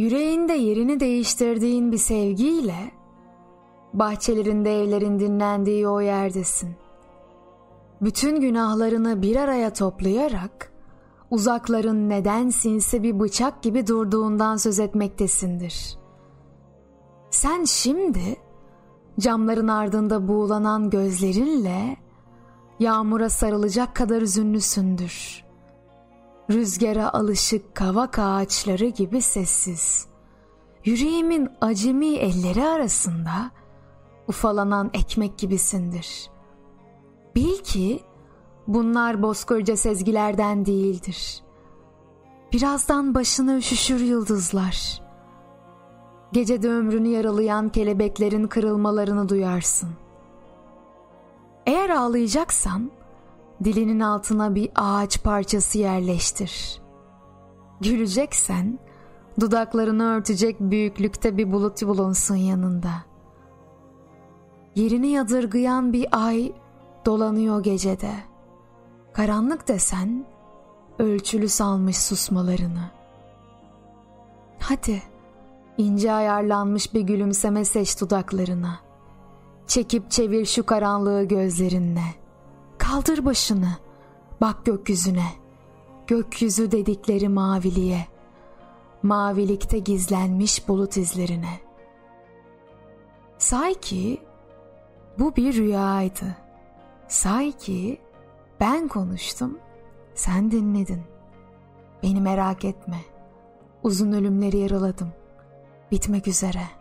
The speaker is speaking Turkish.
Yüreğinde yerini değiştirdiğin bir sevgiyle bahçelerinde evlerin dinlendiği o yerdesin. Bütün günahlarını bir araya toplayarak uzakların neden sinsi bir bıçak gibi durduğundan söz etmektesindir. Sen şimdi camların ardında buğulanan gözlerinle yağmura sarılacak kadar üzünlüsündür. Rüzgara alışık kavak ağaçları gibi sessiz. Yüreğimin acemi elleri arasında ufalanan ekmek gibisindir. Bil ki bunlar bozkırca sezgilerden değildir. Birazdan başına üşüşür yıldızlar. Gecede ömrünü yaralayan kelebeklerin kırılmalarını duyarsın. Eğer ağlayacaksan dilinin altına bir ağaç parçası yerleştir. Güleceksen dudaklarını örtecek büyüklükte bir bulut bulunsun yanında.'' Yerini yadırgayan bir ay dolanıyor gecede. Karanlık desen ölçülü salmış susmalarını. Hadi ince ayarlanmış bir gülümseme seç dudaklarına. Çekip çevir şu karanlığı gözlerinle. Kaldır başını, bak gökyüzüne. Gökyüzü dedikleri maviliğe. Mavilikte gizlenmiş bulut izlerine. Say ki bu bir rüyaydı. Say ki ben konuştum, sen dinledin. Beni merak etme. Uzun ölümleri yaraladım. Bitmek üzere.''